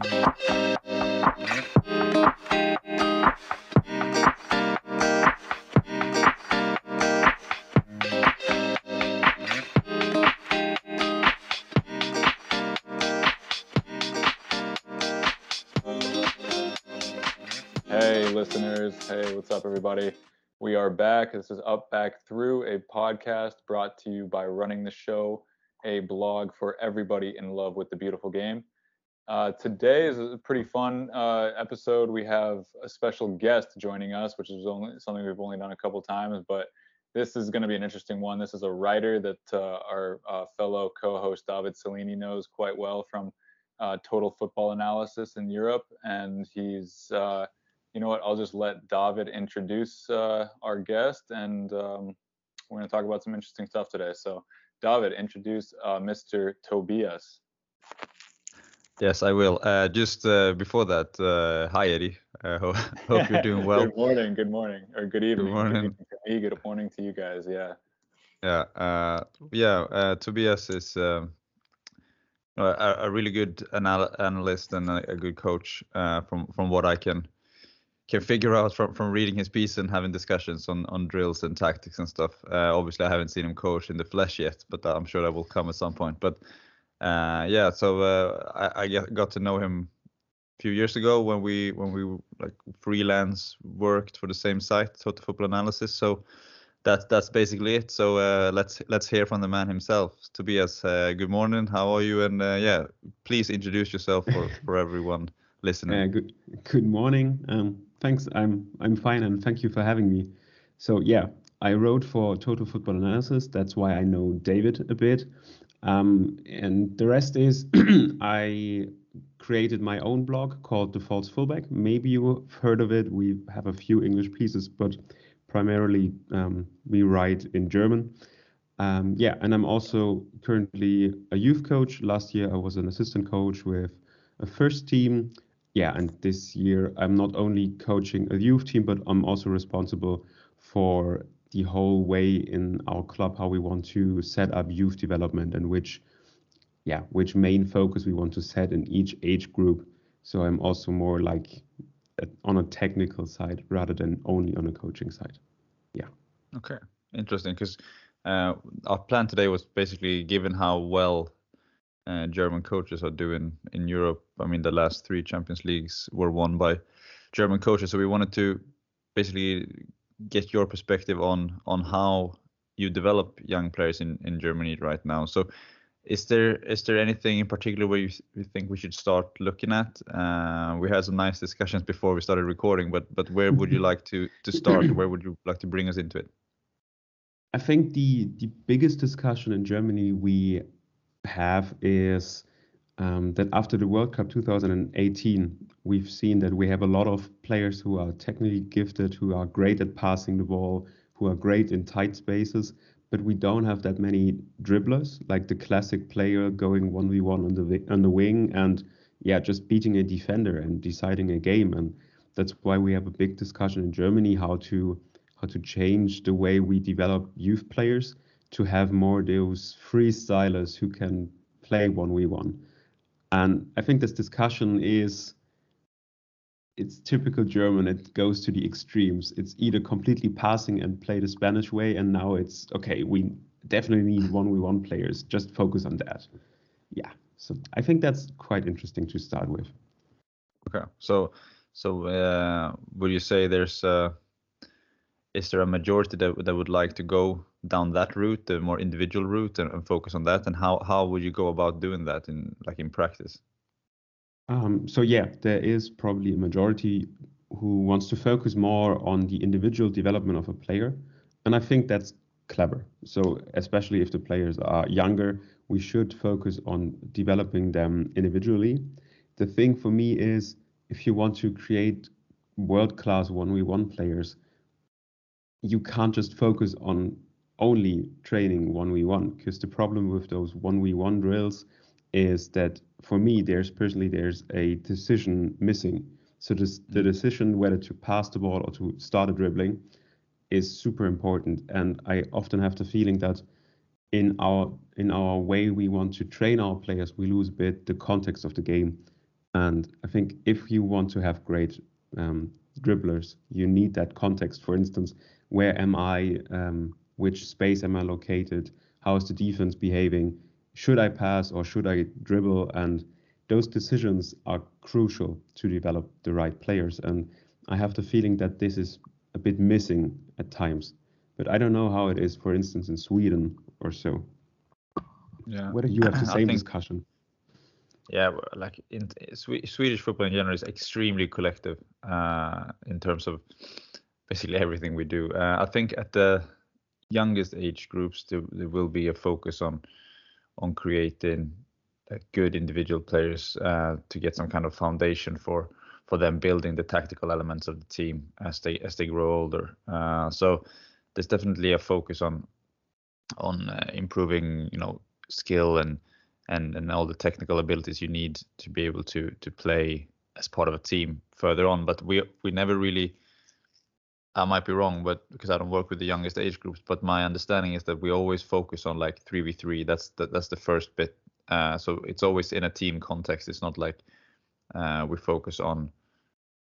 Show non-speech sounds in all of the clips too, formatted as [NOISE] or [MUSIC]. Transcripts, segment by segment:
Hey, listeners. Hey, what's up, everybody? We are back. This is Up Back Through, a podcast brought to you by Running the Show, a blog for everybody in love with the beautiful game. Uh, today is a pretty fun uh, episode. We have a special guest joining us, which is only something we've only done a couple times, but this is going to be an interesting one. This is a writer that uh, our uh, fellow co-host David Cellini knows quite well from uh, Total Football Analysis in Europe, and he's uh, you know what? I'll just let David introduce our guest, and um, we're going to talk about some interesting stuff today. So, David, introduce Mr. Tobias. Yes, I will. Uh, just uh, before that, uh, hi Eddie. I ho- [LAUGHS] hope you're doing [LAUGHS] well. good morning. Good morning, or good evening. Good morning. Good to me. Good morning to you guys. Yeah. Yeah, uh, yeah. Uh, Tobias is um, a, a really good anal- analyst and a, a good coach. Uh, from from what I can can figure out from, from reading his piece and having discussions on, on drills and tactics and stuff. Uh, obviously, I haven't seen him coach in the flesh yet, but I'm sure that will come at some point. But uh, yeah, so uh, I, I get, got to know him a few years ago when we when we like freelance worked for the same site, Total Football Analysis. So that's that's basically it. So uh, let's let's hear from the man himself. Tobias, uh, good morning. How are you? And uh, yeah, please introduce yourself for, for everyone [LAUGHS] listening. Uh, good good morning. Um, thanks. I'm I'm fine, and thank you for having me. So yeah, I wrote for Total Football Analysis. That's why I know David a bit. Um, and the rest is [CLEARS THROAT] I created my own blog called The False Fullback. Maybe you've heard of it. We have a few English pieces, but primarily um, we write in German. Um, yeah, and I'm also currently a youth coach. Last year I was an assistant coach with a first team yeah, and this year I'm not only coaching a youth team, but I'm also responsible for the whole way in our club how we want to set up youth development and which yeah which main focus we want to set in each age group. So i'm also more like on a technical side rather than only on a coaching side. Yeah. Okay. Interesting because uh, our plan today was basically given how well uh, German coaches are doing in Europe. I mean, the last three Champions Leagues were won by German coaches, so we wanted to basically get your perspective on on how you develop young players in in Germany right now. So, is there is there anything in particular where you, you think we should start looking at? Uh, we had some nice discussions before we started recording, but but where would you [LAUGHS] like to to start? Where would you like to bring us into it? I think the the biggest discussion in Germany we have is um, that after the World Cup 2018, we've seen that we have a lot of players who are technically gifted, who are great at passing the ball, who are great in tight spaces, but we don't have that many dribblers, like the classic player going 1v1 on the, on the wing and yeah, just beating a defender and deciding a game. And that's why we have a big discussion in Germany how to how to change the way we develop youth players to have more those freestylers who can play 1v1. And I think this discussion is it's typical German. It goes to the extremes. It's either completely passing and play the Spanish way, and now it's okay. We definitely need one v one players. Just focus on that. Yeah. So I think that's quite interesting to start with. Okay. So so uh, would you say there's uh, is there a majority that that would like to go down that route, the more individual route, and, and focus on that? And how how would you go about doing that in like in practice? Um, so yeah, there is probably a majority who wants to focus more on the individual development of a player, and I think that's clever. So especially if the players are younger, we should focus on developing them individually. The thing for me is if you want to create world-class 1v1 players, you can't just focus on only training 1v1 because the problem with those 1v1 drills is that for me there's personally there's a decision missing so this, the decision whether to pass the ball or to start a dribbling is super important and i often have the feeling that in our in our way we want to train our players we lose a bit the context of the game And I think if you want to have great um, dribblers, you need that context. For instance, where am I? Um, which space am I located? How is the defense behaving? Should I pass or should I dribble? And those decisions are crucial to develop the right players. And I have the feeling that this is a bit missing at times. But I don't know how it is, for instance, in Sweden or so. Yeah. Whether you have the [LAUGHS] same think, discussion. Yeah, like in Swedish football in general is extremely collective uh, in terms of basically everything we do. Uh, I think at the youngest age groups there, there will be a focus on on creating good individual players uh, to get some kind of foundation for for them building the tactical elements of the team as they as they grow older. Uh, so there's definitely a focus on on uh, improving you know skill and and and all the technical abilities you need to be able to to play as part of a team further on. But we we never really I might be wrong, but because I don't work with the youngest age groups, but my understanding is that we always focus on like three v three. That's the, that's the first bit. Uh, so it's always in a team context. It's not like uh, we focus on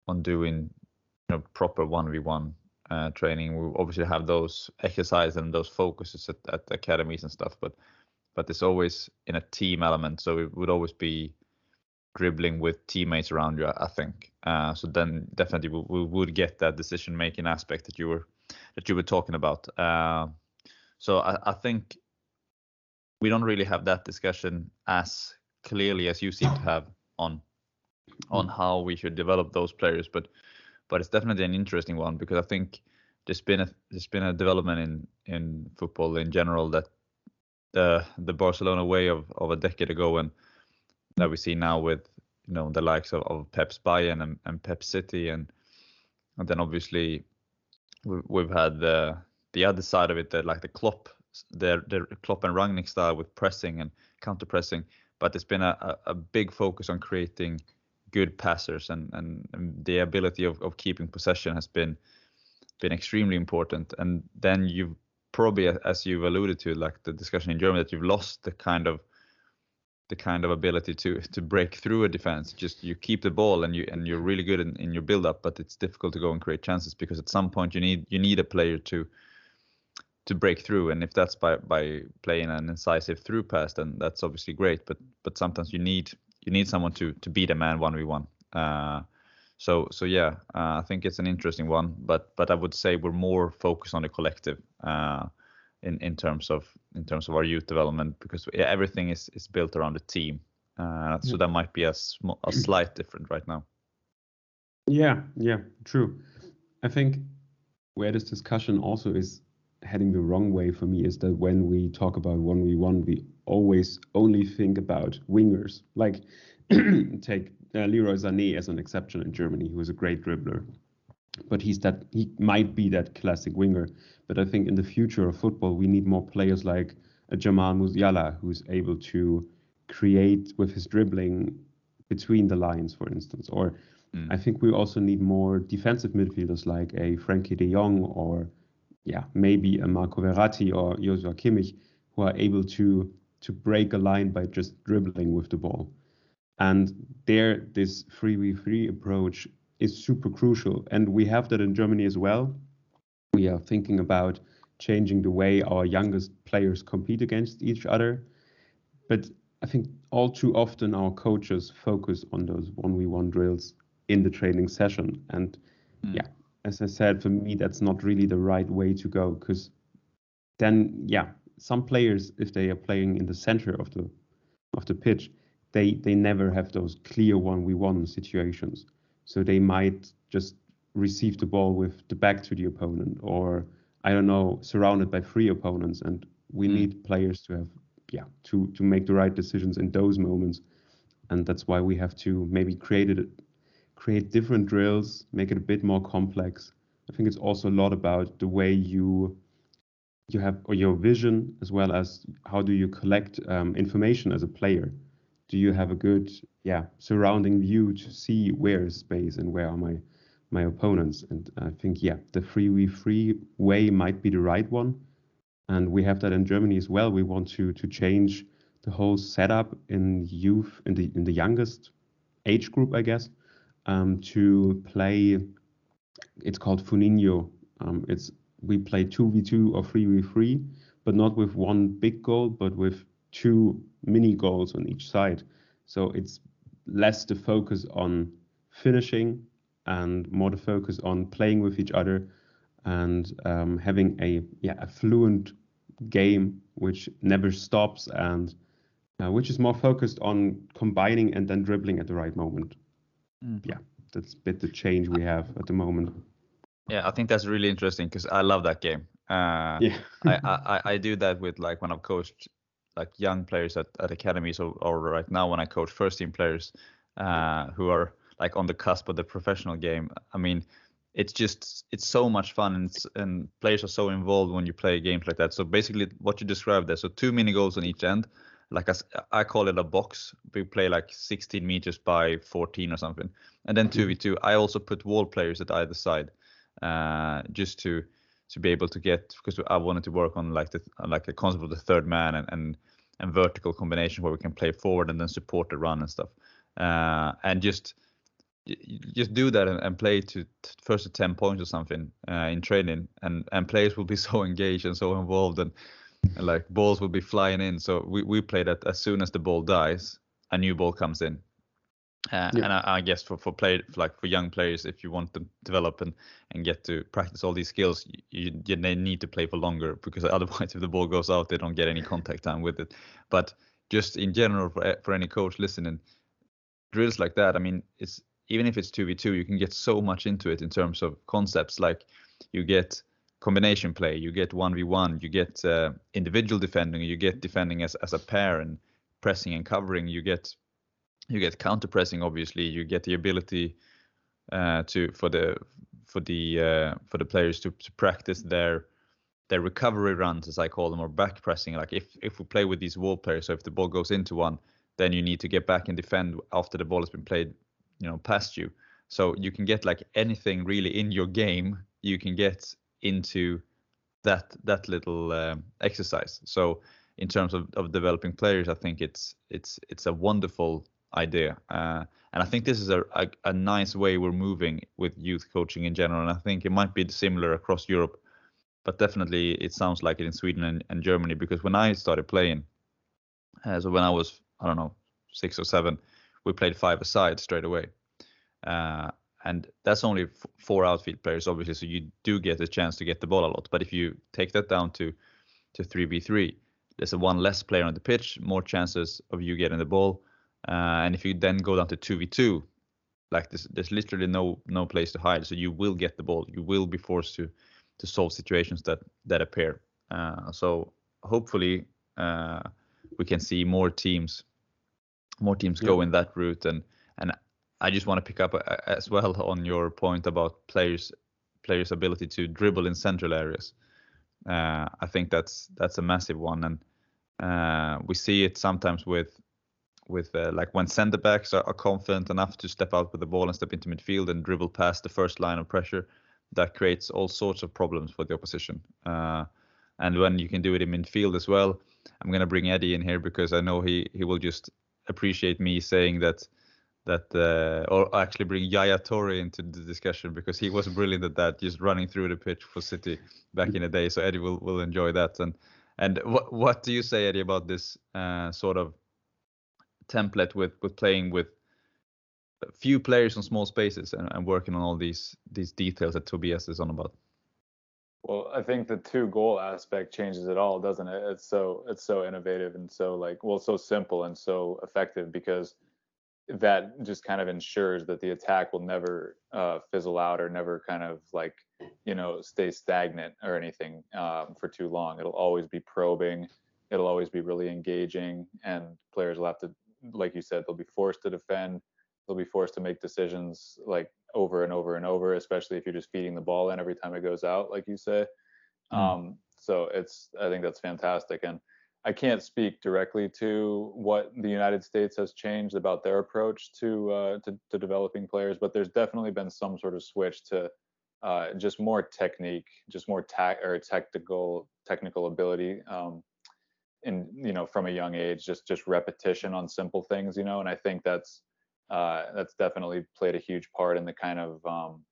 on doing you know proper one v one uh, training. We obviously have those exercises and those focuses at, at academies and stuff, but but it's always in a team element. So it would always be dribbling with teammates around you. I think. Uh, so then definitely we, we, would get that decision making aspect that you were that you were talking about. Uh, so I, I, think we don't really have that discussion as clearly as you seem to have on on how we should develop those players. But but it's definitely an interesting one because I think there's been a there's been a development in in football in general that the the Barcelona way of of a decade ago and that we see now with you know the likes of, of Pep's Bayern and, and Pep City. And and then obviously we've, we've had the the other side of it that like the Klopp their their Klopp and Rangnick style with pressing and counter pressing but there's been a, a, big focus on creating good passers and, and, and the ability of, of keeping possession has been been extremely important. And then you've probably as you've alluded to like the discussion in Germany that you've lost the kind of the kind of ability to to break through a defense. Just you keep the ball and you and you're really good in, in your build up, but it's difficult to go and create chances because at some point you need you need a player to to break through. And if that's by by playing an incisive through pass, then that's obviously great. But but sometimes you need you need someone to to beat a man one v one. Uh, so so yeah, uh, I think it's an interesting one. But but I would say we're more focused on the collective. Uh, in in terms of in terms of our youth development because everything is is built around the team. Uh, so that might be a sm- a [CLEARS THROAT] slight different right now. Yeah, yeah, true. I think where this discussion also is heading the wrong way for me is that when we talk about 1v1, we always only think about wingers. Like, [CLEARS THROAT] take uh, Leroy Sané as an exception in Germany, who is a great dribbler but he's that he might be that classic winger. But I think in the future of football, we need more players like a Jamal Musiala who's able to create with his dribbling between the lines, for instance. Or mm. I think we also need more defensive midfielders like a Frenkie De Jong or yeah, maybe a Marco Verratti or Joshua Kimmich who are able to to break a line by just dribbling with the ball. And there, this 3v3 approach is super crucial. And we have that in Germany as well. We are thinking about changing the way our youngest players compete against each other. But I think all too often our coaches focus on those 1v1 drills in the training session. And mm. yeah, as I said, for me, that's not really the right way to go because then, yeah, some players, if they are playing in the center of the of the pitch, they they never have those clear 1v1 situations. So they might just receive the ball with the back to the opponent, or I don't know, surrounded by three opponents. And we mm. need players to have, yeah, to to make the right decisions in those moments. And that's why we have to maybe create it, create different drills, make it a bit more complex. I think it's also a lot about the way you you have or your vision as well as how do you collect um, information as a player do you have a good yeah surrounding view to see where is space and where are my my opponents and i think yeah the 3v3 way might be the right one and we have that in germany as well we want to to change the whole setup in youth in the in the youngest age group, I guess, um, to play. It's called Funinho. Um, it's we play two v two or three v three, but not with one big goal, but with two mini goals on each side. So it's less the focus on finishing and more the focus on playing with each other and um, having a yeah a fluent game which never stops and uh, which is more focused on combining and then dribbling at the right moment. Mm. Yeah, that's a bit the change we have at the moment. Yeah, I think that's really interesting because I love that game. Uh, yeah, [LAUGHS] I, I I do that with like when I've coached like young players at, at academies or, or right now when I coach first team players uh, who are like on the cusp of the professional game. I mean, it's just it's so much fun and and players are so involved when you play games like that. So basically, what you described there, so two mini goals on each end. Like I, I call it a box. We play like 16 meters by 14 or something, and then 2v2. Mm-hmm. I also put wall players at either side, uh, just to to be able to get because I wanted to work on like the like the concept of the third man and and, and vertical combination where we can play forward and then support the run and stuff, uh, and just just do that and, and play to, first to 10 points or something uh, in training and and players will be [LAUGHS] so engaged and so involved and, and, like balls will be flying in. So we, we play that as soon as the ball dies a new ball comes in. Uh, yeah. and I, I, guess for for play for like for young players if you want to develop and and get to practice all these skills you, you they need to play for longer because [LAUGHS] otherwise if the ball goes out they don't get any contact time with it. But just in general for for any coach listening drills like that i mean it's even if it's 2v2 you can get so much into it in terms of concepts. Like you get combination play you get 1v1 you get uh, individual defending you get defending as, as a pair and pressing and covering. You get you get counter pressing obviously. You get the ability uh, to for the for the uh, for the players to, to practice their their recovery runs as I call them or back pressing. Like if if we play with these wall players so if the ball goes into one then you need to get back and defend after the ball has been played you know past you. So you can get like anything really in your game you can get into that that little uh, exercise. So in terms of, of developing players i think it's it's it's a wonderful idea. Uh, and i think this is a, a, a nice way we're moving with youth coaching in general and i think it might be similar across europe. But definitely it sounds like it in sweden and, and germany because when i started playing uh, so when i was i don't know six or seven we played five aside straight away. Uh, and that's only f- four outfield players, obviously, so you do get a chance to get the ball a lot. But if you take that down to to three v three, there's a one less player on the pitch, more chances of you getting the ball. Uh, and if you then go down to two v two, like this, there's literally no no place to hide. So you will get the ball. You will be forced to to solve situations that that appear. Uh, so hopefully uh, we can see more teams more teams yeah. go in that route and and I just want to pick up uh, as well on your point about players players ability to dribble in central areas. Uh, I think that's that's a massive one, and uh, we see it sometimes with with uh, like when centre backs are, are, confident enough to step out with the ball and step into midfield and dribble past the first line of pressure. That creates all sorts of problems for the opposition. Uh, and when you can do it in midfield as well, I'm going to bring Eddie in here because I know he he will just appreciate me saying that that uh, or actually bring Yaya Toure into the discussion because he was brilliant at that, just running through the pitch for City back in the day. So Eddie will will enjoy that. And and what what do you say, Eddie, about this uh, sort of template with with playing with few players on small spaces and, and working on all these these details that Tobias is on about? Well, I think the two goal aspect changes it all, doesn't it? It's so it's so innovative and so like well so simple and so effective because that just kind of ensures that the attack will never uh, fizzle out or never kind of like you know stay stagnant or anything um, for too long. It'll always be probing. It'll always be really engaging, and players will have to, like you said, they'll be forced to defend. They'll be forced to make decisions like over and over and over, especially if you're just feeding the ball in every time it goes out, like you say. Mm. Um, so it's I think that's fantastic, and I can't speak directly to what the United States has changed about their approach to uh, to, to, developing players, but there's definitely been some sort of switch to uh, just more technique, just more tac or technical technical ability. Um, in you know from a young age just just repetition on simple things you know and i think that's uh, that's definitely played a huge part in the kind of um,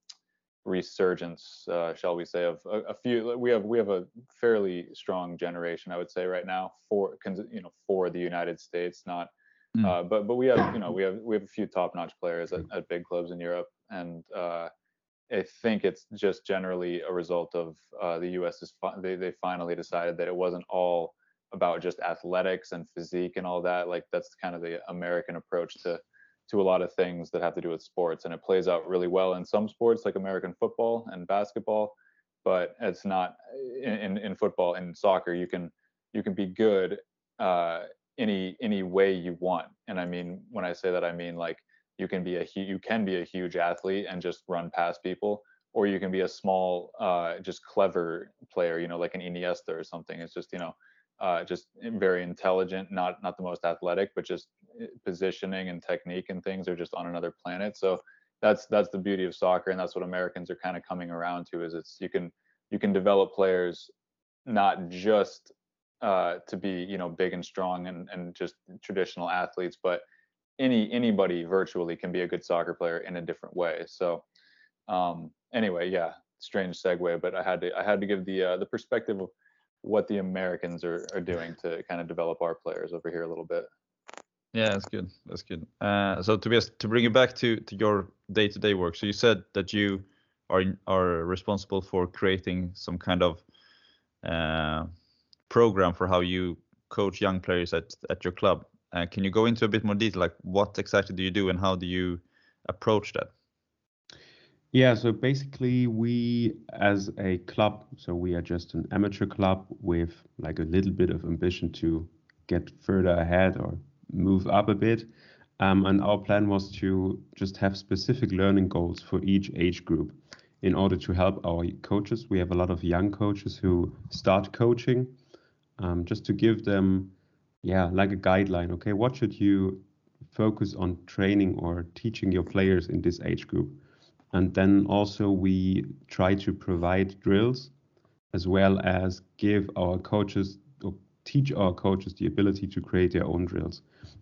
resurgence, uh, shall we say, of a, a, few. We have we have a fairly strong generation, I would say, right now for you know for the United States, not. Mm. Uh, but but we have you know we have we have a few top-notch players at, at big clubs in Europe, and uh, I think it's just generally a result of uh, the U.S. is fi- they they finally decided that it wasn't all about just athletics and physique and all that. Like that's kind of the American approach to to a lot of things that have to do with sports, and it plays out really well in some sports like American football and basketball, but it's not in in, in football and soccer. You can you can be good uh, any any way you want, and I mean when I say that, I mean like you can be a you can be a huge athlete and just run past people or you can be a small uh, just clever player you know like an iniesta or something it's just you know uh, just very intelligent not not the most athletic but just eh, positioning and technique and things are just on another planet so that's that's the beauty of soccer and that's what americans are kind of coming around to is it's you can you can develop players not just uh, to be you know big and strong and, and just traditional athletes but any anybody virtually can be a good soccer player in a different way. So um, anyway, yeah, strange segue, but I had to I had to give the uh, the perspective of what the Americans are are doing to kind of develop our players over here a little bit. Yeah, that's good. That's good. Uh, so Tobias, to bring you back to to your day-to-day work, so you said that you are are responsible for creating some kind of uh, program for how you coach young players at at your club. Uh, can you go into a bit more detail, like what exactly do you do and how do you approach that? Yeah, so basically we as a club, so we are just an amateur club with like a little bit of ambition to get further ahead or move up a bit. Um, and our plan was to just have specific learning goals for each age group in order to help our coaches. We have a lot of young coaches who start coaching, um, just to give them yeah like a guideline okay what should you focus on training or teaching your players in this age group and then also we try to provide drills as well as give our coaches or teach our coaches the ability to create their own drills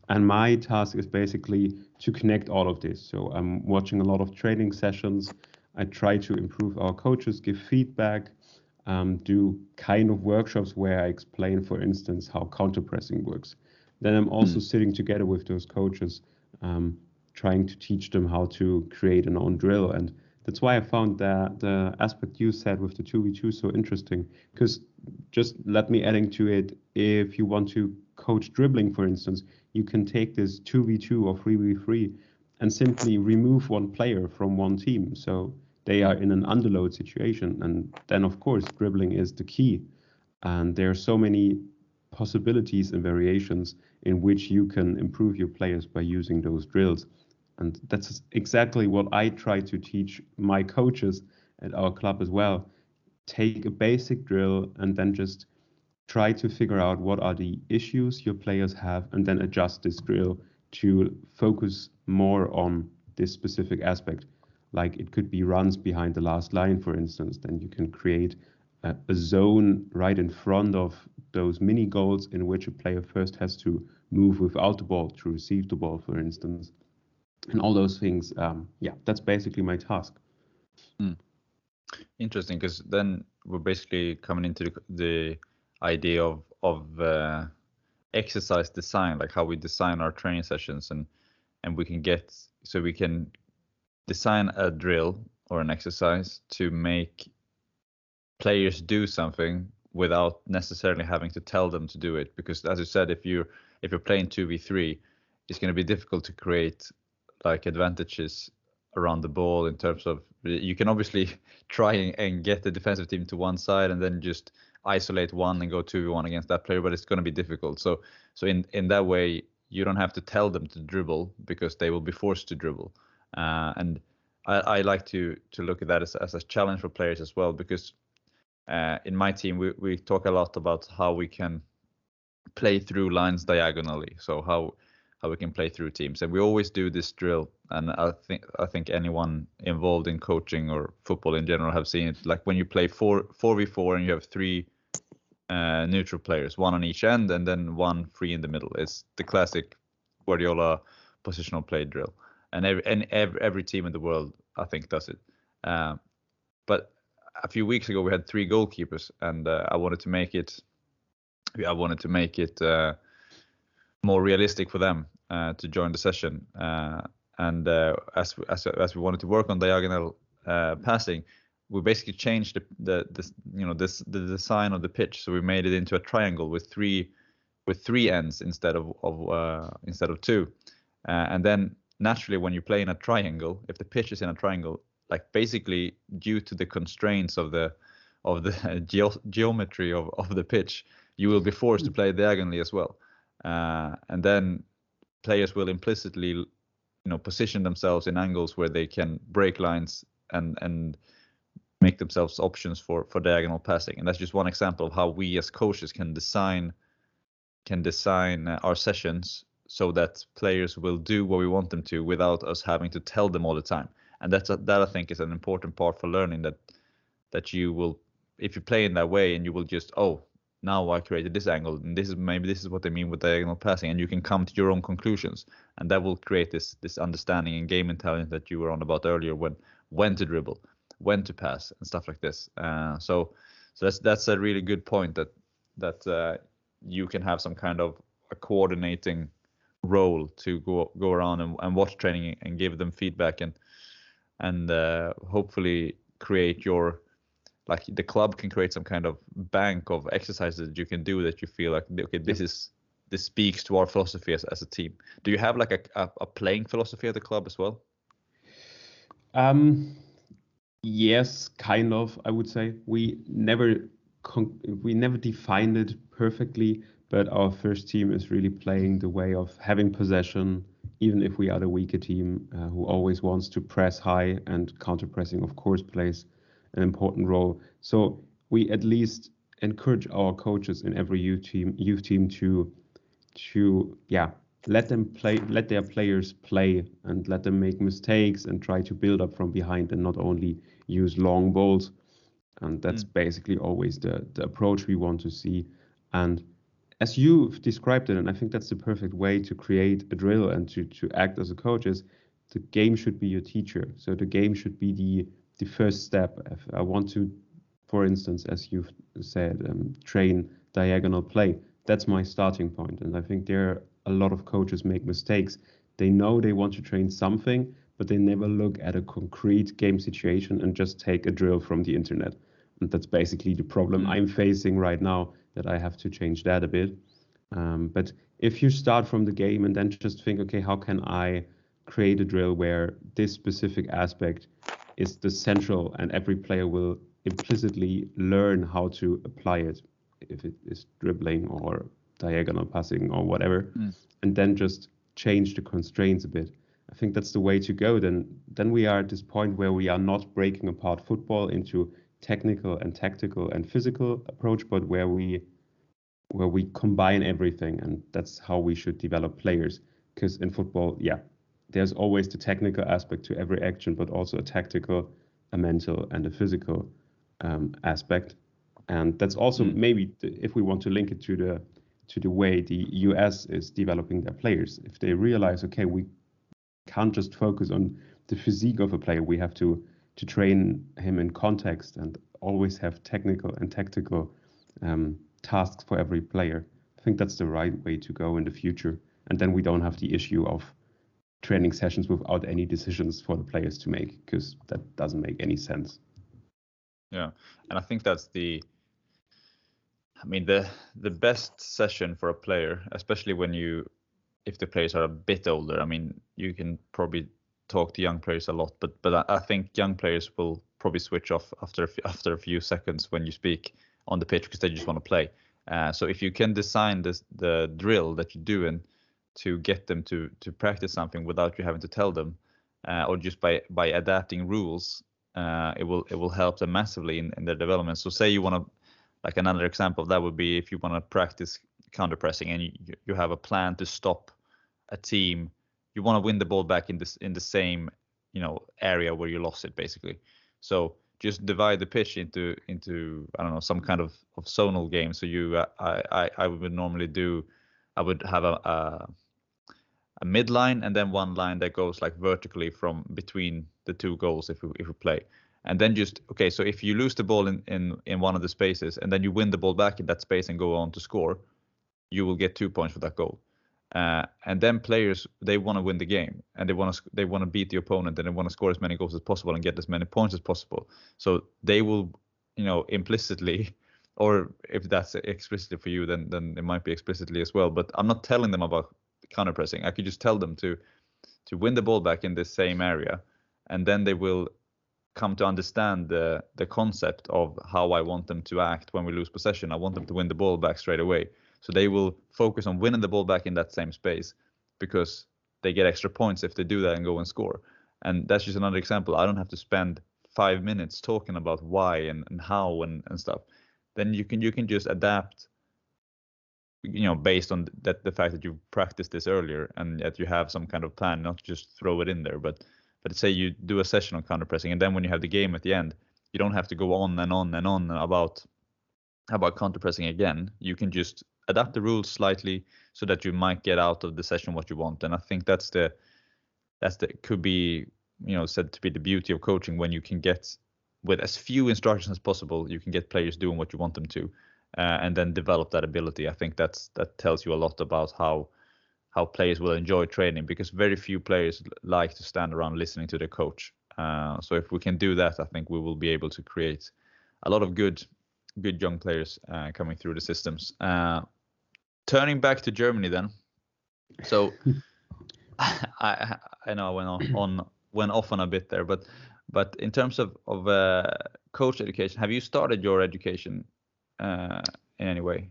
and my task is basically to connect all of this so i'm watching a lot of training sessions i try to improve our coaches give feedback um, do kind of workshops where I explain, for instance, how counter pressing works. Then I'm also mm. sitting together with those coaches, um, trying to teach them how to create an own drill. And that's why I found that the aspect you said with the 2v2 so interesting. Because just let me adding to it, if you want to coach dribbling, for instance, you can take this 2v2 or 3v3 and simply remove one player from one team. So they are in an underload situation. And then, of course, dribbling is the key. And there are so many possibilities and variations in which you can improve your players by using those drills. And that's exactly what I try to teach my coaches at our club as well. Take a basic drill and then just try to figure out what are the issues your players have and then adjust this drill to focus more on this specific aspect like it could be runs behind the last line, for instance, then you can create a, a, zone right in front of those mini goals in which a player first has to move without the ball to receive the ball, for instance. And all those things, um, yeah, that's basically my task. Mm. Interesting, because then we're basically coming into the, the idea of of uh, exercise design, like how we design our training sessions, and and we can get so we can design a drill or an exercise to make players do something without necessarily having to tell them to do it because as you said if you if you're playing 2v3 it's going to be difficult to create like advantages around the ball in terms of you can obviously [LAUGHS] try and get the defensive team to one side and then just isolate one and go 2v1 against that player but it's going to be difficult so so in in that way you don't have to tell them to dribble because they will be forced to dribble uh, and I, I, like to to look at that as, as a challenge for players as well because uh, in my team we, we talk a lot about how we can play through lines diagonally. So how how we can play through teams, and we always do this drill. And I think I think anyone involved in coaching or football in general have seen it. Like when you play four four v four and you have three uh, neutral players, one on each end, and then one free in the middle. It's the classic Guardiola positional play drill. and every and every, every team in the world I think does it. Um, but a few weeks ago we had three goalkeepers, and uh, I wanted to make it. I wanted to make it uh, more realistic for them uh, to join the session. Uh, and uh, as, as as we wanted to work on diagonal uh, passing, we basically changed the, the, the you know this the design of the pitch. So we made it into a triangle with three with three ends instead of of instead of two. and then naturally, when you play in a triangle, if the pitch is in a triangle, like basically due to the constraints of the of the [LAUGHS] ge- geometry of, of the pitch, you will be forced to play diagonally as well. Uh, and then players will implicitly, you know, position themselves in angles where they can break lines and and make themselves options for for diagonal passing. And that's just one example of how we as coaches can design can design uh, our sessions so that players will do what we want them to without us having to tell them all the time and that's a, that I think is an important part for learning that that you will if you play in that way and you will just oh now I created this angle and this is maybe this is what they mean with diagonal passing and you can come to your own conclusions. And that will create this this understanding and game intelligence that you were on about earlier when when to dribble when to pass and stuff like this. Uh, so so that's that's a really good point that that uh, you can have some kind of a coordinating role to go go around and, and watch training and give them feedback and and uh, hopefully create your like the club can create some kind of bank of exercises that you can do that you feel like okay this is this speaks to our philosophy as, as a team. Do you have like a, a, a playing philosophy at the club as well? Um yes kind of i would say. We never we never defined it perfectly but our first team is really playing the way of having possession even if we are the weaker team uh, who always wants to press high and counter pressing, of course, plays an important role. So we at least encourage our coaches in every youth team, youth team to, to yeah, let them play, let their players play, and let them make mistakes and try to build up from behind, and not only use long balls. And that's mm. basically always the the approach we want to see. And as you've described it, and I think that's the perfect way to create a drill and to, to act as a coach is the game should be your teacher. So the game should be the the first step. If I want to, for instance, as you've said, um, train diagonal play, that's my starting point. And I think there are a lot of coaches make mistakes. They know they want to train something, but they never look at a concrete game situation and just take a drill from the internet. And that's basically the problem mm-hmm. I'm facing right now that I have to change that a bit. Um, but if you start from the game and then just think, okay, how can I create a drill where this specific aspect is the central and every player will implicitly learn how to apply it, if it is dribbling or diagonal passing or whatever, mm. and then just change the constraints a bit. I think that's the way to go. Then, then we are at this point where we are not breaking apart football into technical and tactical and physical approach, but where we where we combine everything, and that's how we should develop players. Because in football, yeah, there's always the technical aspect to every action, but also a tactical, a mental, and a physical um, aspect. And that's also mm. maybe the, if we want to link it to the to the way the US is developing their players. If they realize, okay, we can't just focus on the physique of a player, we have to to train him in context and always have technical and tactical um, tasks for every player. I think that's the right way to go in the future. And then we don't have the issue of training sessions without any decisions for the players to make because that doesn't make any sense. Yeah, and I think that's the I mean the the best session for a player, especially when you if the players are a bit older. I mean, you can probably talk to young players a lot, but but I, think young players will probably switch off after after a few seconds when you speak on the pitch because they just want to play. Uh, so if you can design this the drill that you're doing to get them to to practice something without you having to tell them, uh, or just by by adapting rules, uh, it will it will help them massively in, in their development. So say you want to, like another example of that would be if you want to practice counter pressing and you, you have a plan to stop a team you want to win the ball back in this in the same you know area where you lost it basically. So just divide the pitch into into I don't know some kind of of zonal game. So you uh, I, I I would normally do I would have a, a a midline and then one line that goes like vertically from between the two goals if we if we play. And then just okay so if you lose the ball in in in one of the spaces and then you win the ball back in that space and go on to score you will get two points for that goal. Uh, and then players they want to win the game and they want to they want to beat the opponent and they want to score as many goals as possible and get as many points as possible. So they will you know implicitly [LAUGHS] or if that's explicitly for you then then it might be explicitly as well but i'm not telling them about counter pressing i could just tell them to to win the ball back in the same area and then they will come to understand the the concept of how I want them to act when we lose possession. I want them to win the ball back straight away. So they will focus on winning the ball back in that same space because they get extra points if they do that and go and score. And that's just another example. I don't have to spend five minutes talking about why and, and how and, and stuff. Then you can you can just adapt you know based on that the fact that you've practiced this earlier and that you have some kind of plan not just throw it in there but but say you do a session on counter pressing and then when you have the game at the end you don't have to go on and on and on about about counter pressing again you can just adapt the rules slightly so that you might get out of the session what you want. And I think that's the that's the could be you know said to be the beauty of coaching when you can get with as few instructions as possible, you can get players doing what you want them to, uh, and then develop that ability. I think that's that tells you a lot about how how players will enjoy training because very few players like to stand around listening to their coach. Uh, so if we can do that, I think we will be able to create a lot of good good young players uh, coming through the systems. Uh, turning back to Germany then. So [LAUGHS] [LAUGHS] I I know I went on, on went off on a bit there, but but in terms of of uh, coach education, have you started your education uh, in any way?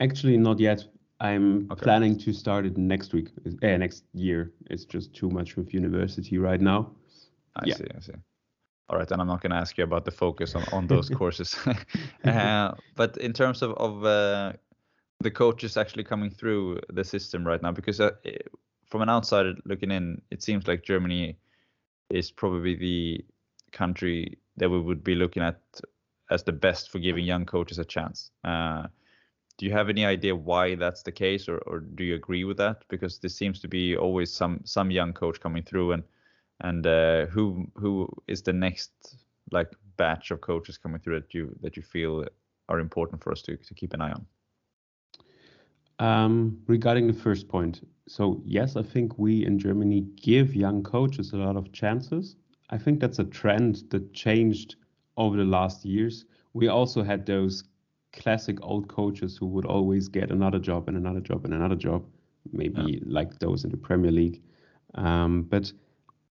Actually, not yet. I'm okay. planning to start it next week, uh, next year. It's just too much with university right now. I yeah. see. I see. All right, and I'm not going to ask you about the focus on, on those [LAUGHS] courses. [LAUGHS] uh, but in terms of, of uh, the coaches actually coming through the system right now, because uh, from an outsider looking in, it seems like Germany is probably the country that we would be looking at as the best for giving young coaches a chance. Uh, do you have any idea why that's the case, or, or do you agree with that? Because there seems to be always some some young coach coming through and and uh, who who is the next like batch of coaches coming through that you that you feel are important for us to to keep an eye on? Um, regarding the first point, so yes, I think we in Germany give young coaches a lot of chances. I think that's a trend that changed over the last years. We also had those classic old coaches who would always get another job and another job and another job, maybe yeah. like those in the Premier League. Um, but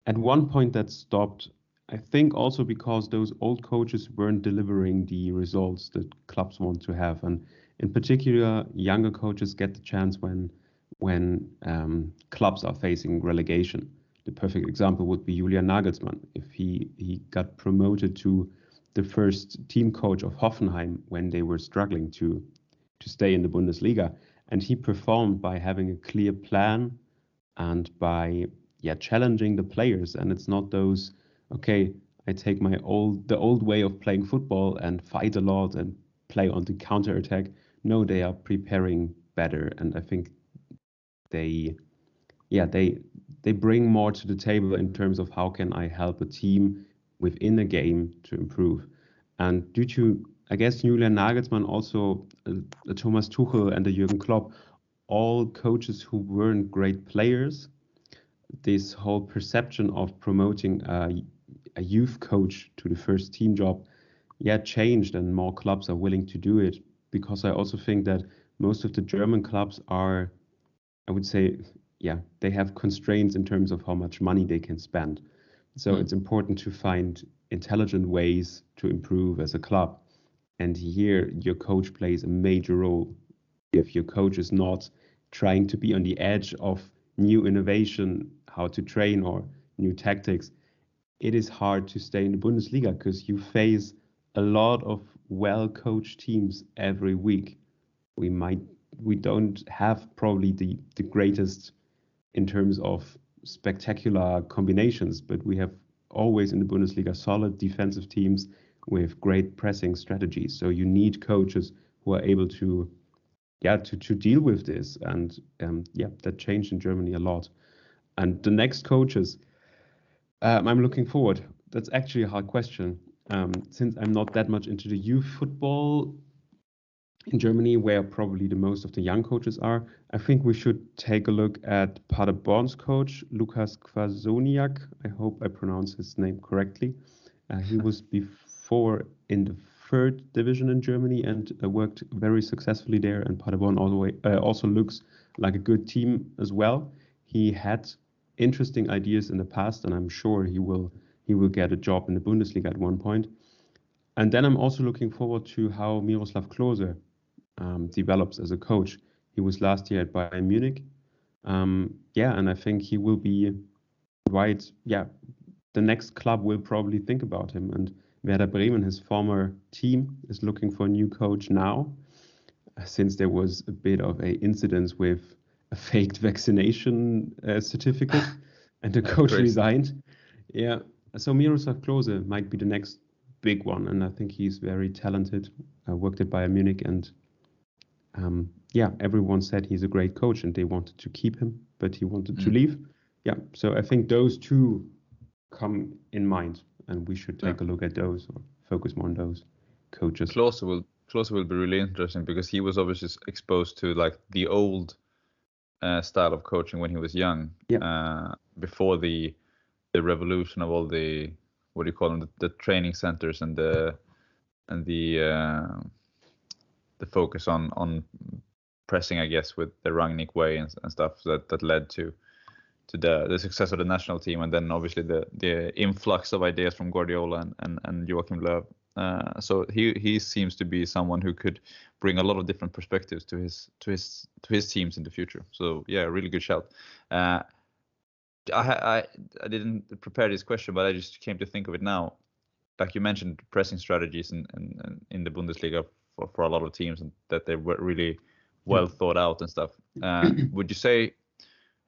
at one point that stopped. I think also because those old coaches weren't delivering the results that clubs want to have, and in particular, younger coaches get the chance when when um, clubs are facing relegation. The perfect example would be Julian Nagelsmann. If he he got promoted to the first team coach of Hoffenheim when they were struggling to to stay in the Bundesliga, and he performed by having a clear plan and by yeah challenging the players and it's not those okay i take my old the old way of playing football and fight a lot and play on the counter attack no they are preparing better and i think they yeah they they bring more to the table in terms of how can i help a team within a game to improve. And due to i guess Julian Nagelsmann also uh, Thomas Tuchel and the Jurgen Klopp all coaches who weren't great players this whole perception of promoting a, a youth coach to the first team job yeah changed and more clubs are willing to do it because i also think that most of the german clubs are i would say yeah they have constraints in terms of how much money they can spend. So mm. it's important to find intelligent ways to improve as a club. And here your coach plays a major role. If your coach is not trying to be on the edge of new innovation how to train or new tactics, it is hard to stay in the Bundesliga because you face a lot of well coached teams every week. We might we don't have probably the, the greatest in terms of spectacular combinations, but we have always in the Bundesliga solid defensive teams with great pressing strategies. So you need coaches who are able to yeah to to deal with this and um, yeah that changed in Germany a lot and the next coaches um, I'm looking forward that's actually a hard question um, since I'm not that much into the youth football in Germany, where probably the most of the young coaches are, I think we should take a look at Paderborn's coach, Lukas Kwasniok. I hope I pronounce his name correctly. Uh, he was before in the third division in Germany and uh, worked very successfully there. And Paderborn also, uh, also looks like a good team as well. He had interesting ideas in the past, and I'm sure he will he will get a job in the Bundesliga at one point. And then I'm also looking forward to how Miroslav Klose um, develops as a coach. He was last year at Bayern Munich. Um, yeah, and I think he will be right. Yeah, the next club will probably think about him. And Werder Bremen, his former team, is looking for a new coach now, since there was a bit of a incident with a faked [LAUGHS] vaccination uh, certificate, [LAUGHS] and the coach resigned. Yeah, so Miroslav Klose might be the next big one, and I think he's very talented. I worked at Bayern Munich, and um, yeah, everyone said he's a great coach and they wanted to keep him, but he wanted mm. to leave. Yeah, so I think those two come in mind, and we should take yeah. a look at those or focus more on those coaches. Klose will Klose will be really interesting because he was obviously exposed to like the old uh, style of coaching when he was young. Yeah. Uh, before the the revolution of all the what do you call them the, the training centers and the and the uh, the focus on on pressing, I guess, with the Rangnick way and, and stuff that that led to to the the success of the national team, and then obviously the the influx of ideas from Guardiola and and, and Joachim Löw. Uh, so he he seems to be someone who could bring a lot of different perspectives to his to his to his teams in the future. So yeah, really good shout. Uh, I, I I didn't prepare this question, but I just came to think of it now. Like you mentioned, pressing strategies in in, in the Bundesliga for, for a lot of teams and that they were really well thought out and stuff. Uh, [CLEARS THROAT] would you say,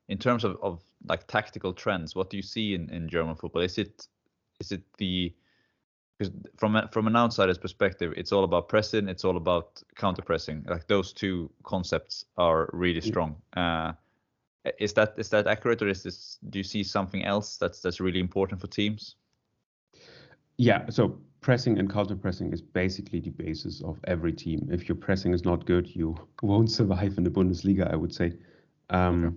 in terms of, of like tactical trends, what do you see in, in German football? Is it is it the because from a, from an outsider's perspective, it's all about pressing, it's all about counter pressing. Like those two concepts are really strong. Uh, is that is that accurate, or is this? Do you see something else that's that's really important for teams? Yeah. So pressing and counter pressing is basically the basis of every team. If your pressing is not good, you [LAUGHS] won't survive in the Bundesliga, I would say. Um, okay.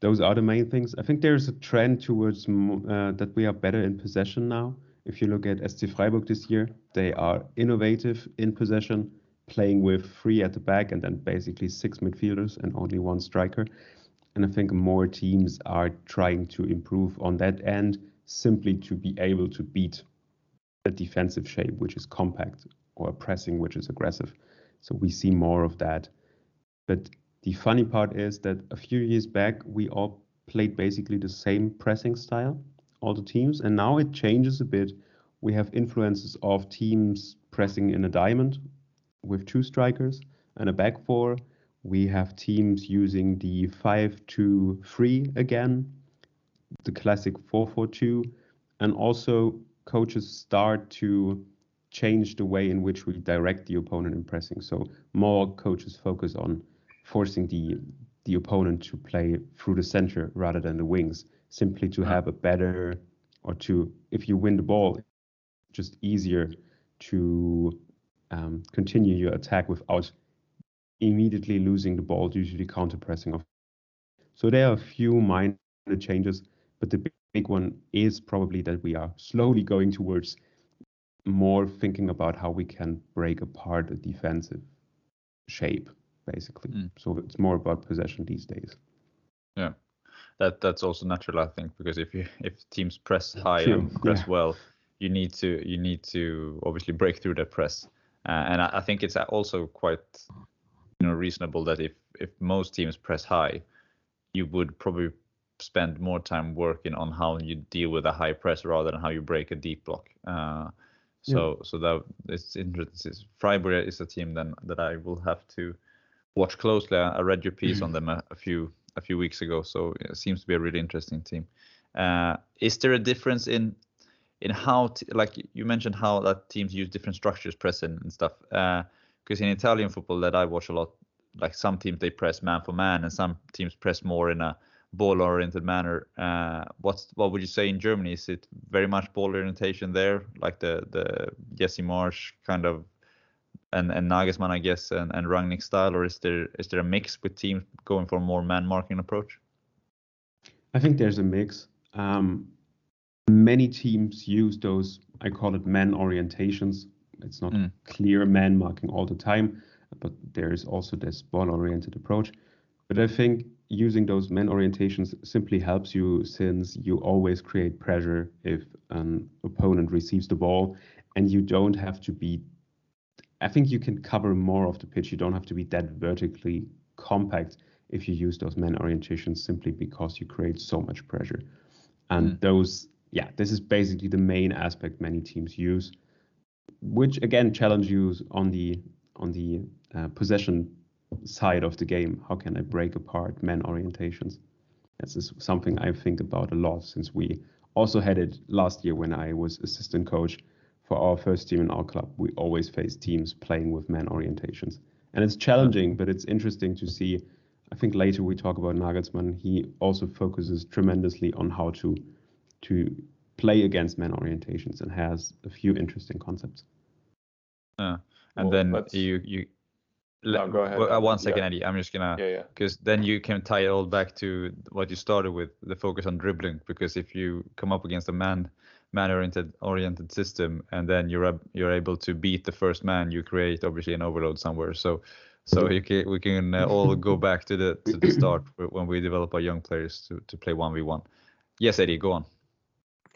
Those are the main things. I think there's a trend towards uh, that we are better in possession now. If you look at SC Freiburg this year, they are innovative in possession, playing with three at the back and then basically six midfielders and only one striker. And I think more teams are trying to improve on that end simply to be able to beat a defensive shape which is compact or pressing which is aggressive. So we see more of that. But the funny part is that a few years back we all played basically the same pressing style, all the teams, and now it changes a bit. We have influences of teams pressing in a diamond with two strikers and a back four. We have teams using the 5 2 3 again, the classic 4 4 2, and also coaches start to change the way in which we direct the opponent in pressing. So more coaches focus on forcing the the opponent to play through the center rather than the wings, simply to have a better or to if you win the ball, just easier to um, continue your attack without immediately losing the ball due to the counter pressing of. So there are a few minor changes, but the big one is probably that we are slowly going towards more thinking about how we can break apart a defensive shape, basically. Mm. So it's more about possession these days. Yeah, that that's also natural, I think, because if you if teams press [LAUGHS] high True. and press yeah. well, you need to you need to obviously break through that press. Uh, and I, I think it's also quite you know reasonable that if if most teams press high, you would probably spend more time working on how you deal with a high press rather than how you break a deep block. Uh, so yeah. so that it's interesting. Freiburg is a team then that I will have to watch closely. I read your piece on them a, a, few a few weeks ago, so it seems to be a really interesting team. Uh, is there a difference in in how t- like you mentioned how that teams use different structures, pressing and stuff? Because in Italian football that I watch a lot, like some teams they press man for man, and some teams press more in a ball-oriented manner. Uh, what's what would you say in Germany? Is it very much ball orientation there, like the the Jesse Marsch kind of and and Nagelsmann, I guess, and and Rangnick style, or is there is there a mix with teams going for a more man marking approach? I think there's a mix. Um, many teams use those, I call it man orientations. It's not mm. clear man marking all the time, but there is also this ball oriented approach. But I think using those man orientations simply helps you since you always create pressure if an opponent receives the ball and you don't have to be I think you can cover more of the pitch. You don't have to be that vertically compact if you use those man orientations simply because you create so much pressure. And mm. those, yeah, this is basically the main aspect many teams use, which again challenge you on the on the uh, possession side of the game. How can I break apart man orientations? This is something I think about a lot since we also had it last year when I was assistant coach for our first team in our club. We always face teams playing with man orientations. And it's challenging, but it's interesting to see I think later we talk about Nagelsmann. He also focuses tremendously on how to to play against man orientations and has a few interesting concepts. Uh, and well, then you you no, go ahead. Well, uh, one second, yeah. Eddie. I'm just gonna yeah, yeah. Because then you can tie it all back to what you started with, the focus on dribbling. Because if you come up against a man man oriented oriented system and then you're you're able to beat the first man, you create obviously an overload somewhere. So so can, we can uh, all go back to the to the [CLEARS THROAT] start when we develop our young players to, to play one v one. Yes, Eddie, go on.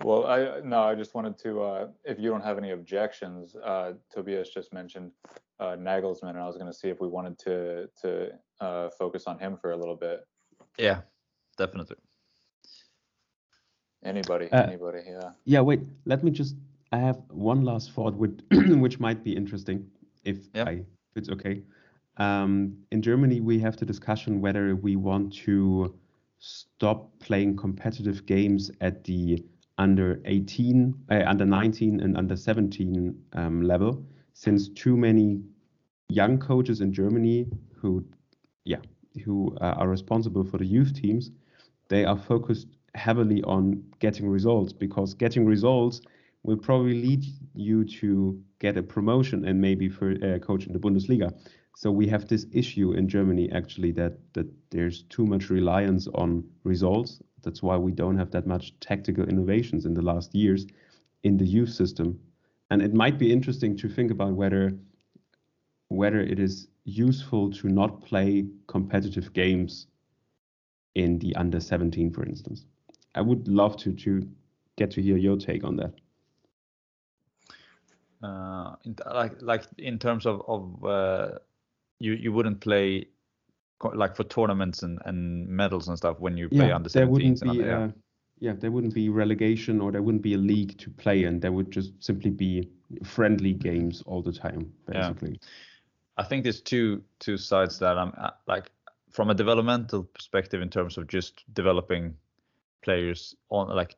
Well, I no, I just wanted to, uh, if you don't have any objections, uh, Tobias just mentioned uh, Nagelsmann, and I was going to see if we wanted to to uh, focus on him for a little bit. Yeah, definitely. Anybody, uh, anybody, yeah. Yeah, wait. Let me just. I have one last thought, which [CLEARS THROAT] which might be interesting, if I if it's okay. Um, in Germany, we have the discussion whether we want to stop playing competitive games at the under 18, uh, under 19, and under 17 um, level, since too many young coaches in Germany who, yeah, who uh, are responsible for the youth teams, they are focused heavily on getting results because getting results will probably lead you to get a promotion and maybe for uh, coach in the Bundesliga. So we have this issue in Germany actually that that there's too much reliance on results. That's why we don't have that much tactical innovations in the last years in the youth system. And it might be interesting to think about whether whether it is useful to not play competitive games in the under 17, for instance. I would love to to get to hear your take on that. Uh, like like in terms of of uh, you you wouldn't play like for tournaments and, and medals and stuff when you play yeah, under 17s. wouldn't be, under, uh, yeah, there wouldn't be relegation or there wouldn't be a league to play and there would just simply be friendly games all the time, basically. Yeah. I think there's two two sides that I'm uh, like from a developmental perspective in terms of just developing players on like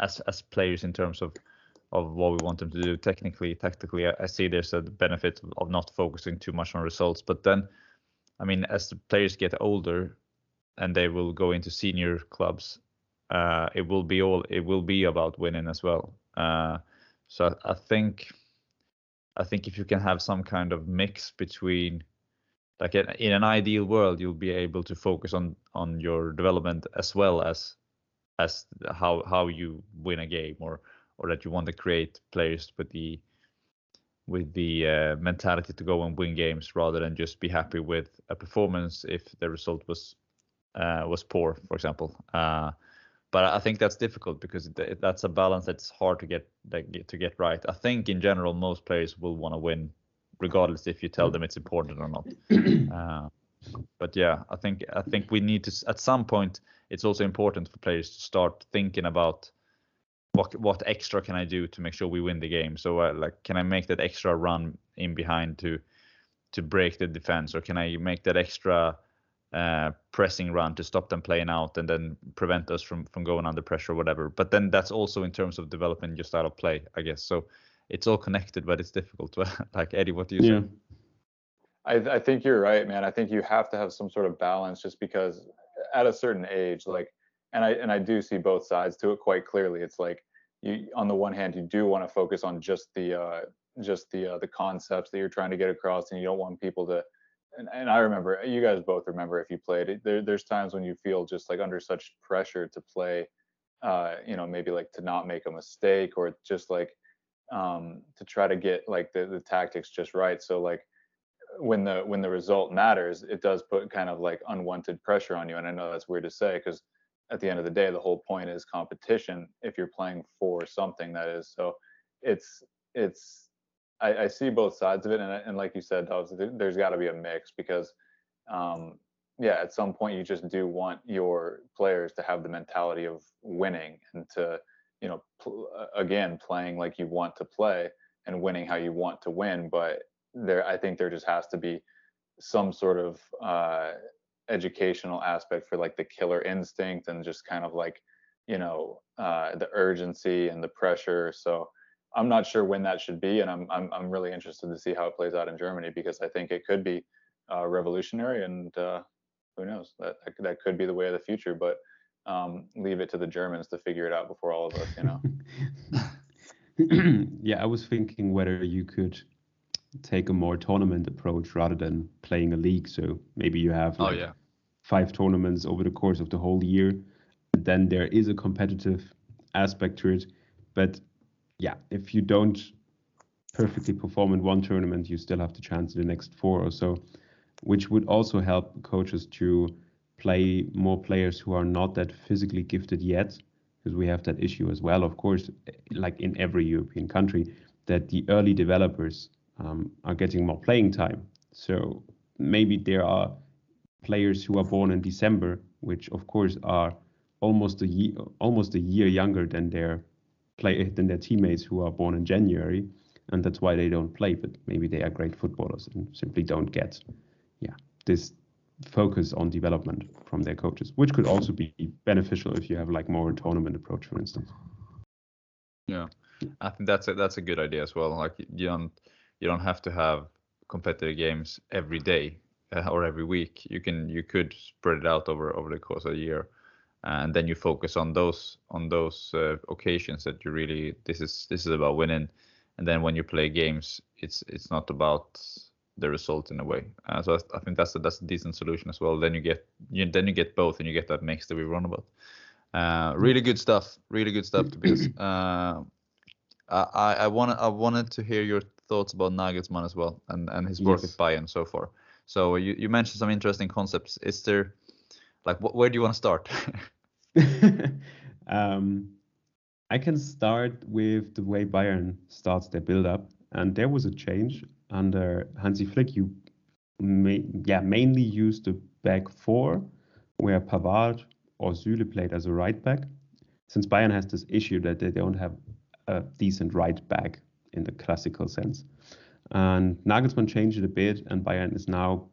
as as players in terms of of what we want them to do technically, tactically. I, I see there's a benefit of not focusing too much on results. But then, I mean, as the players get older and they will go into senior clubs, uh, it will be all it will be about winning as well. Uh, so I, I think I think if you can have some kind of mix between like in an ideal world you'll be able to focus on on your development as well as as how how you win a game or or that you want to create players with the with the uh, mentality to go and win games rather than just be happy with a performance if the result was uh, was poor, for example. Uh, but I think that's difficult because that's a balance that's hard to get to get right. I think in general most players will want to win, regardless if you tell them it's important or not. [CLEARS THROAT] Uh, but yeah, I think I think we need to at some point. It's also important for players to start thinking about what what extra can I do to make sure we win the game? So uh, like, can I make that extra run in behind to to break the defense, or can I make that extra uh, pressing run to stop them playing out and then prevent us from from going under pressure or whatever? But then that's also in terms of developing your style of play, I guess. So it's all connected, but it's difficult. To, [LAUGHS] like Eddie, what do you yeah. say? I, I think you're right, man. I think you have to have some sort of balance just because at a certain age, like, and I and I do see both sides to it quite clearly. It's like you, on the one hand, you do want to focus on just the uh, just the uh, the concepts that you're trying to get across, and you don't want people to. And, and I remember, you guys both remember if you played. There, there's times when you feel just like under such pressure to play, uh, you know, maybe like to not make a mistake or just like um, to try to get like the the tactics just right. So like when the when the result matters, it does put kind of like unwanted pressure on you. And I know that's weird to say because at the end of the day, the whole point is competition. If you're playing for something, that is. So it's it's I, I see both sides of it, and and like you said, Dobbs, there's got to be a mix because um, yeah, at some point you just do want your players to have the mentality of winning and to you know pl- again playing like you want to play and winning how you want to win but there i think there just has to be some sort of uh, educational aspect for like the killer instinct and just kind of like you know uh, the urgency and the pressure. So i'm not sure when that should be and i'm i'm, I'm really interested to see how it plays out in germany because i think it could be uh, revolutionary and uh, who knows? That that could be the way of the future but um, leave it to the germans to figure it out before all of us you know? [LAUGHS] Yeah i was thinking whether you could take a more tournament approach rather than playing a league. So maybe you have oh, like oh, yeah. five tournaments over the course of the whole year. And then there is a competitive aspect to it. But yeah, if you don't perfectly perform in one tournament, you still have the chance in the next four or so, which would also help coaches to play more players who are not that physically gifted yet, because we have that issue as well, of course, like in every European country, that the early developers um, are getting more playing time. So maybe there are players who are born in December, which of course are almost a year almost a year younger than their play than their teammates who are born in January, and that's why they don't play. But maybe they are great footballers and simply don't get, yeah, this focus on development from their coaches, which could also be beneficial if you have like more tournament approach, for instance. Yeah, I think that's a, that's a good idea as well. Like you don't you don't have to have competitive games every day uh, or every week. You can you could spread it out over over the course of the year, and then you focus on those on those uh, occasions that you really this is this is about winning, and then when you play games, it's it's not about the result in a way. Uh, so I, I, think that's a, that's a decent solution as well. Then you get you, then you get both, and you get that mix that we run about. Uh, really good stuff. Really good stuff, Tobias. [CLEARS THROAT] Uh, I I wanted I wanted to hear your thoughts about Nagelsmann as well and, and his work yes. at Bayern so far. So you, you mentioned some interesting concepts. Is there like wh- where do you want to start? [LAUGHS] um, I can start with the way Bayern starts their build up, and there was a change under Hansi Flick. You may, yeah mainly used the back four, where Pavard or Süle played as a right back. Since Bayern has this issue that they don't have a decent right back in the classical sense. And Nagelsmann changed it a bit, and Bayern is now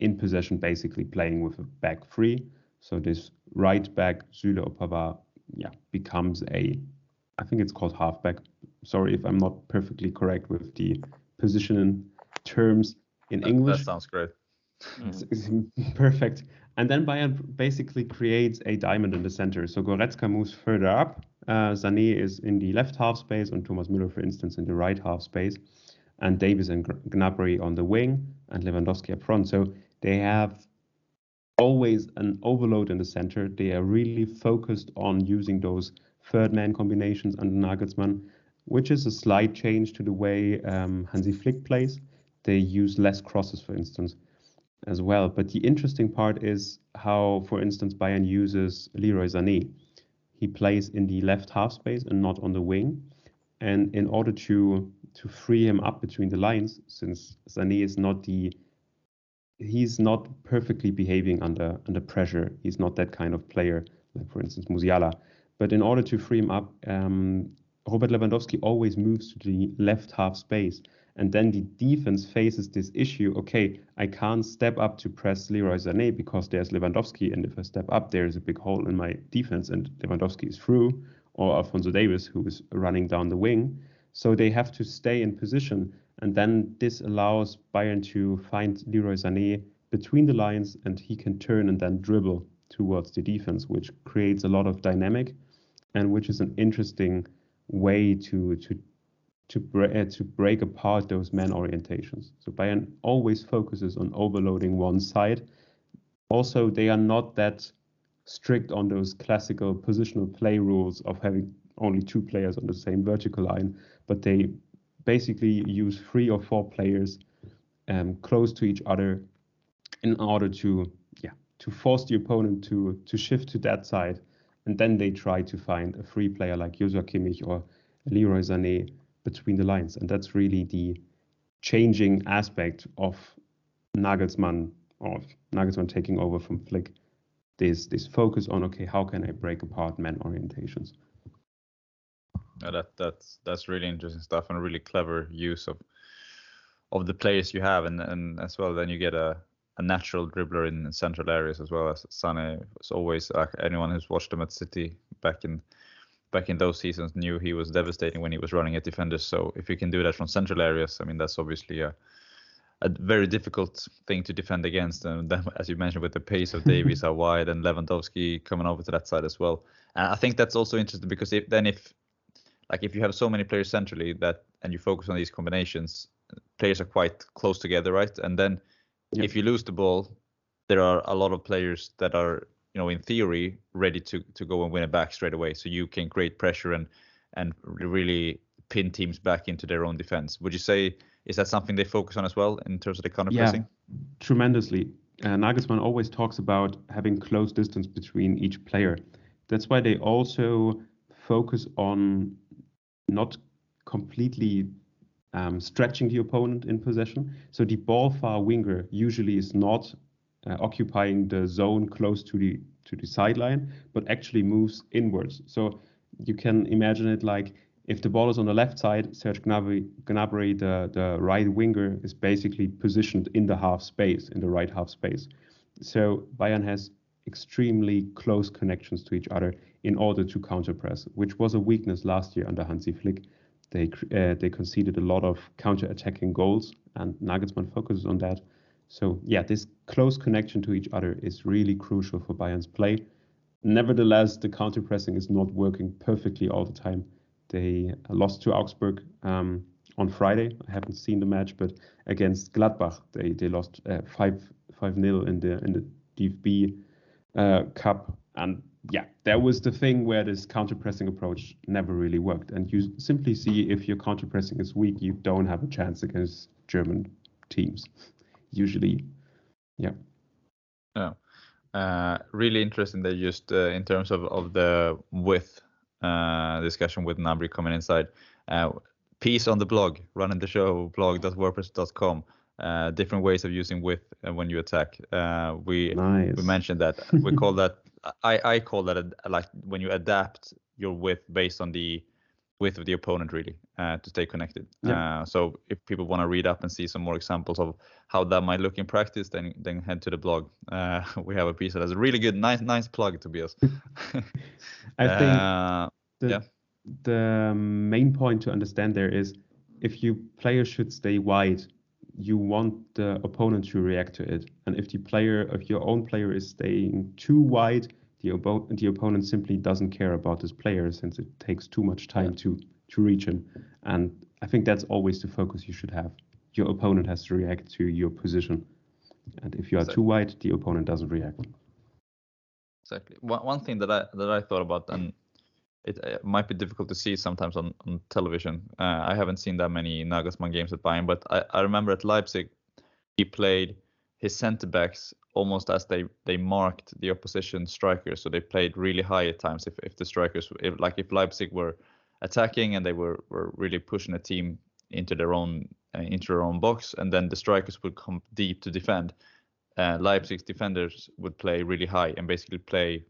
in possession, basically playing with a back three. So this right back, Süle or Pavard, yeah, becomes a, I think it's called halfback. Sorry if I'm not perfectly correct with the position terms in that, English. That sounds great. Mm. It's, it's [LAUGHS] perfect. And then Bayern basically creates a diamond in the center. So Goretzka moves further up. Uh, Sané is in the left half space, and Thomas Müller, for instance, in the right half space. And Davies and Gnabry on the wing, and Lewandowski up front. So they have always an overload in the center. They are really focused on using those third man combinations under Nagelsmann, which is a slight change to the way um, Hansi Flick plays. They use less crosses, for instance as well. But the interesting part is how, for instance, Bayern uses Leroy Sané. He plays in the left half space and not on the wing. And in order to to free him up between the lines, since Sané is not the he's not perfectly behaving under under pressure. He's not that kind of player, like for instance Musiala. But in order to free him up, um, Robert Lewandowski always moves to the left half space and then the defense faces this issue okay, I can't step up to press Leroy Sané because there's Lewandowski. And if I step up, there's a big hole in my defense, and Lewandowski is through, or Alphonso Davies, who is running down the wing. So they have to stay in position. And then this allows Bayern to find Leroy Sané between the lines and he can turn and then dribble towards the defense, which creates a lot of dynamic and which is an interesting way to to to, bre- uh, to break apart those man orientations. So Bayern always focuses on overloading one side. Also, they are not that strict on those classical positional play rules of having only two players on the same vertical line, but they basically use three or four players um, close to each other in order to yeah to force the opponent to to shift to that side, and then they try to find a free player like Joshua Kimmich or Leroy Sané between the lines, and that's really the changing aspect of Nagelsmann or Nagelsmann taking over from Flick. This this focus on okay, how can I break apart man orientations? Yeah, that that's that's really interesting stuff and really clever use of of the players you have, and and as well then you get a a natural dribbler in central areas as well as Sané was always like anyone who's watched him at City back in back in those seasons knew he was devastating when he was running at defenders. So if you can do that from central areas, I mean that's obviously a a very difficult thing to defend against. And then, as you mentioned, with the pace of [LAUGHS] Davies out wide and Lewandowski coming over to that side as well. And I think that's also interesting because if then if like if you have so many players centrally that and you focus on these combinations, players are quite close together, right? And then yep. if you lose the ball, there are a lot of players that are you know in theory ready to to go and win it back straight away. So you can create pressure and and really pin teams back into their own defense. Would you say is that something they focus on as well in terms of the counter pressing? Yeah, tremendously. Uh, Nagelsmann always talks about having close distance between each player. That's why they also focus on not completely um, stretching the opponent in possession. So the ball far winger usually is not uh, occupying the zone close to the to the sideline, but actually moves inwards. So you can imagine it like if the ball is on the left side, Serge Gnabry, Gnabry the, the right winger, is basically positioned in the half space, in the right half space. So Bayern has extremely close connections to each other in order to counter press, which was a weakness last year under Hansi Flick. They uh, they conceded a lot of counter attacking goals, and Nagelsmann focuses on that. So yeah, this close connection to each other is really crucial for Bayern's play. Nevertheless, the counter pressing is not working perfectly all the time. They lost to Augsburg um, on Friday. I haven't seen the match, but against Gladbach, they they lost uh, five five nil in the in the DFB uh, Cup, and yeah, that was the thing where this counter pressing approach never really worked. And you simply see if your counter pressing is weak, you don't have a chance against German teams usually. Yeah. Yeah. Uh, really interesting that just uh, in terms of, of the width uh, discussion with Gnabry coming inside. Uh, piece on the blog, running the show blog.wordpress.com. Uh, different ways of using width uh, when you attack. Uh, we nice. we mentioned that we call that [LAUGHS] I I call that a, like when you adapt your width based on the with the opponent really uh, to stay connected. Yeah. Uh, so if people want to read up and see some more examples of how that might look in practice, then then head to the blog. Uh, [LAUGHS] we have a piece that has a really good, nice nice plug to be us. I think uh, the, yeah. the main point to understand there is if you players should stay wide, you want the opponent to react to it, and if the player, if your own player is staying too wide, the, op- the opponent simply doesn't care about this player since it takes too much time yeah. to to reach him. And I think that's always the focus you should have. Your opponent has to react to your position, and if you are exactly. too wide, the opponent doesn't react. Exactly. One one thing that I that I thought about and. It, it might be difficult to see sometimes on, on television. Uh, I haven't seen that many Nagelsmann games at Bayern, but I, I remember at Leipzig, he played his centre backs almost as they they marked the opposition strikers. So they played really high at times. If if the strikers, if, like if Leipzig were attacking and they were were really pushing a team into their own uh, into their own box, and then the strikers would come deep to defend. Uh, Leipzig's defenders would play really high and basically play,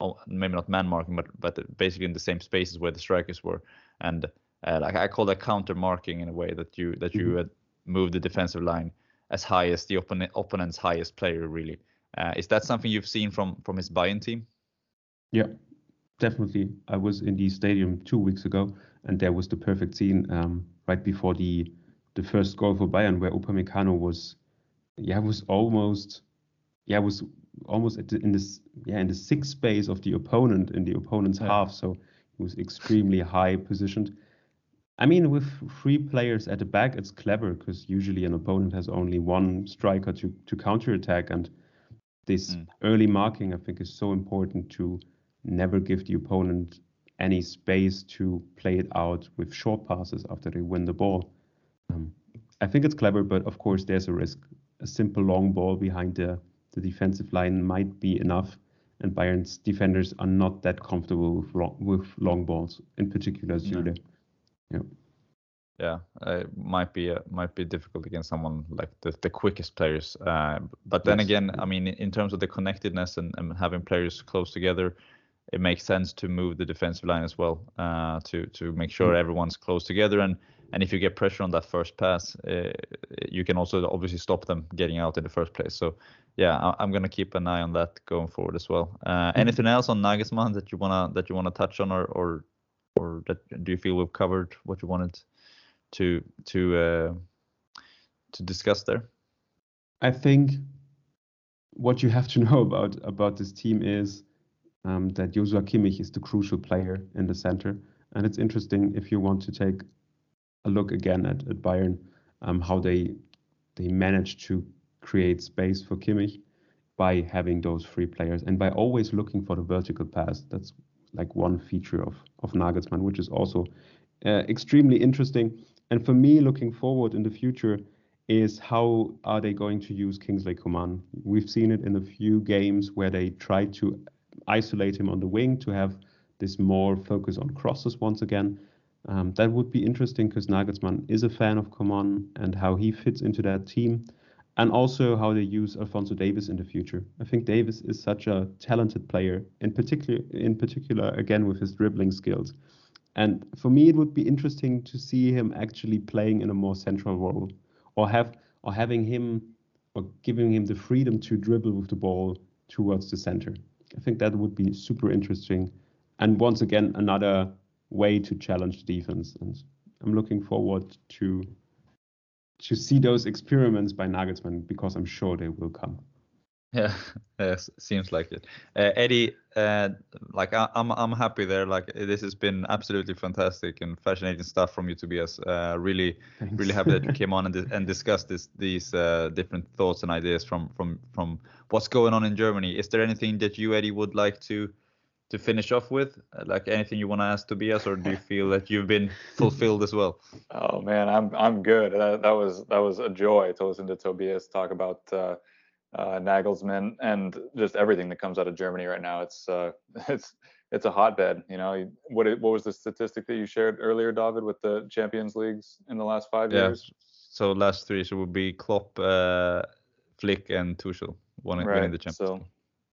oh, maybe not man marking, but but basically in the same spaces where the strikers were. And uh, like I call that counter marking in a way that you that you mm-hmm. move the defensive line as high as the opponent, opponent's highest player, really. Uh, is that something you've seen from from his Bayern team? Yeah, definitely. I was in the stadium two weeks ago, and there was the perfect scene um, right before the the first goal for Bayern, where Upamecano was, yeah, was almost, yeah, was almost the, in this, yeah, in the sixth space of the opponent in the opponent's yeah. half. So he was extremely high positioned. I mean, with three players at the back, it's clever because usually an opponent has only one striker to to counter attack, and this mm. early marking, I think, is so important to never give the opponent any space to play it out with short passes after they win the ball. Um, I think it's clever, but of course, there's a risk. A simple long ball behind the, the defensive line might be enough, and Bayern's defenders are not that comfortable with long, with long balls, in particular Süle. Yeah. Yeah, uh, it might be uh, might be difficult against someone like the, the quickest players. Uh, but then yes. again, I mean, in terms of the connectedness and, and having players close together, it makes sense to move the defensive line as well uh, to to make sure mm. everyone's close together and and if you get pressure on that first pass, uh, you can also obviously stop them getting out in the first place. So yeah, I, am gonna keep an eye on that going forward as well. Uh, mm. anything else on Nagelsmann that you wanna that you wanna touch on or or or that do you feel we've covered what you wanted to to uh, to discuss there? I think what you have to [LAUGHS] know about about this team is um, that Joshua Kimmich is the crucial player in the center. And it's interesting if you want to take a look again at, at Bayern, um, how they they managed to create space for Kimmich by having those three players and by always looking for the vertical pass. That's like one feature of of Nagelsmann, which is also uh, extremely interesting. And for me, looking forward in the future, is how are they going to use Kingsley Coman? We've seen it in a few games where they tried to isolate him on the wing to have this more focus on crosses once again. Um, that would be interesting because Nagelsmann is a fan of Coman and how he fits into that team, and also how they use Alphonso Davies in the future. I think Davies is such a talented player, in particular, in particular again with his dribbling skills. And for me, it would be interesting to see him actually playing in a more central role, or have or having him or giving him the freedom to dribble with the ball towards the center. I think that would be super interesting. And once again, another way to challenge the defense. And I'm looking forward to to see those experiments by Nagelsmann because I'm sure they will come. [LAUGHS] Yeah, yes, seems like it. Uh, Eddie, uh, like I, am I'm, I'm happy there. Like this has been absolutely fantastic and fascinating stuff from you, Tobias. Uh, really, Thanks. really happy that you [LAUGHS] came on and, and discussed this, these uh, different thoughts and ideas from from from what's going on in Germany. Is there anything that you, Eddie, would like to to finish off with? Uh, like anything you want to ask Tobias, or do you feel that you've been [LAUGHS] fulfilled as well? Oh man, I'm I'm good. That, that was that was a joy to listen to Tobias talk about uh, uh, Nagelsmann and just everything that comes out of Germany right now. It's uh, [LAUGHS] it's it's a hotbed. You know, what what was the statistic that you shared earlier, David, with the Champions Leagues in the last five yeah. years? So last three, so would be Klopp, uh, Flick, and Tuchel winning, right. winning the Champions. So,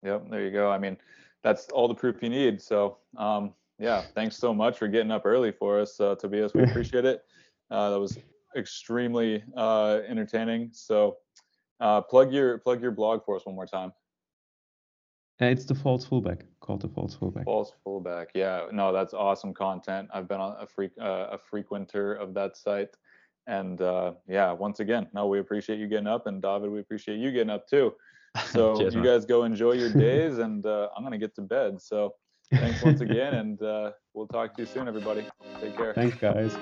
yep, there you go. I mean, that's all the proof you need. So, um, yeah, thanks so much for getting up early for us, uh, Tobias. We appreciate it. Uh, that was extremely uh, entertaining. So uh, plug your plug your blog for us one more time. Uh, it's the false fullback called the false fullback. False fullback. Yeah, no, that's awesome content. I've been a freak uh, a frequenter of that site, and uh, yeah, once again, no, we appreciate you getting up, and David, we appreciate you getting up too. [LAUGHS] So Cheers, you man. guys go enjoy your [LAUGHS] days, and uh, I'm gonna get to bed. So thanks once again, and uh, we'll talk to you soon, everybody. Take care. Thanks, guys.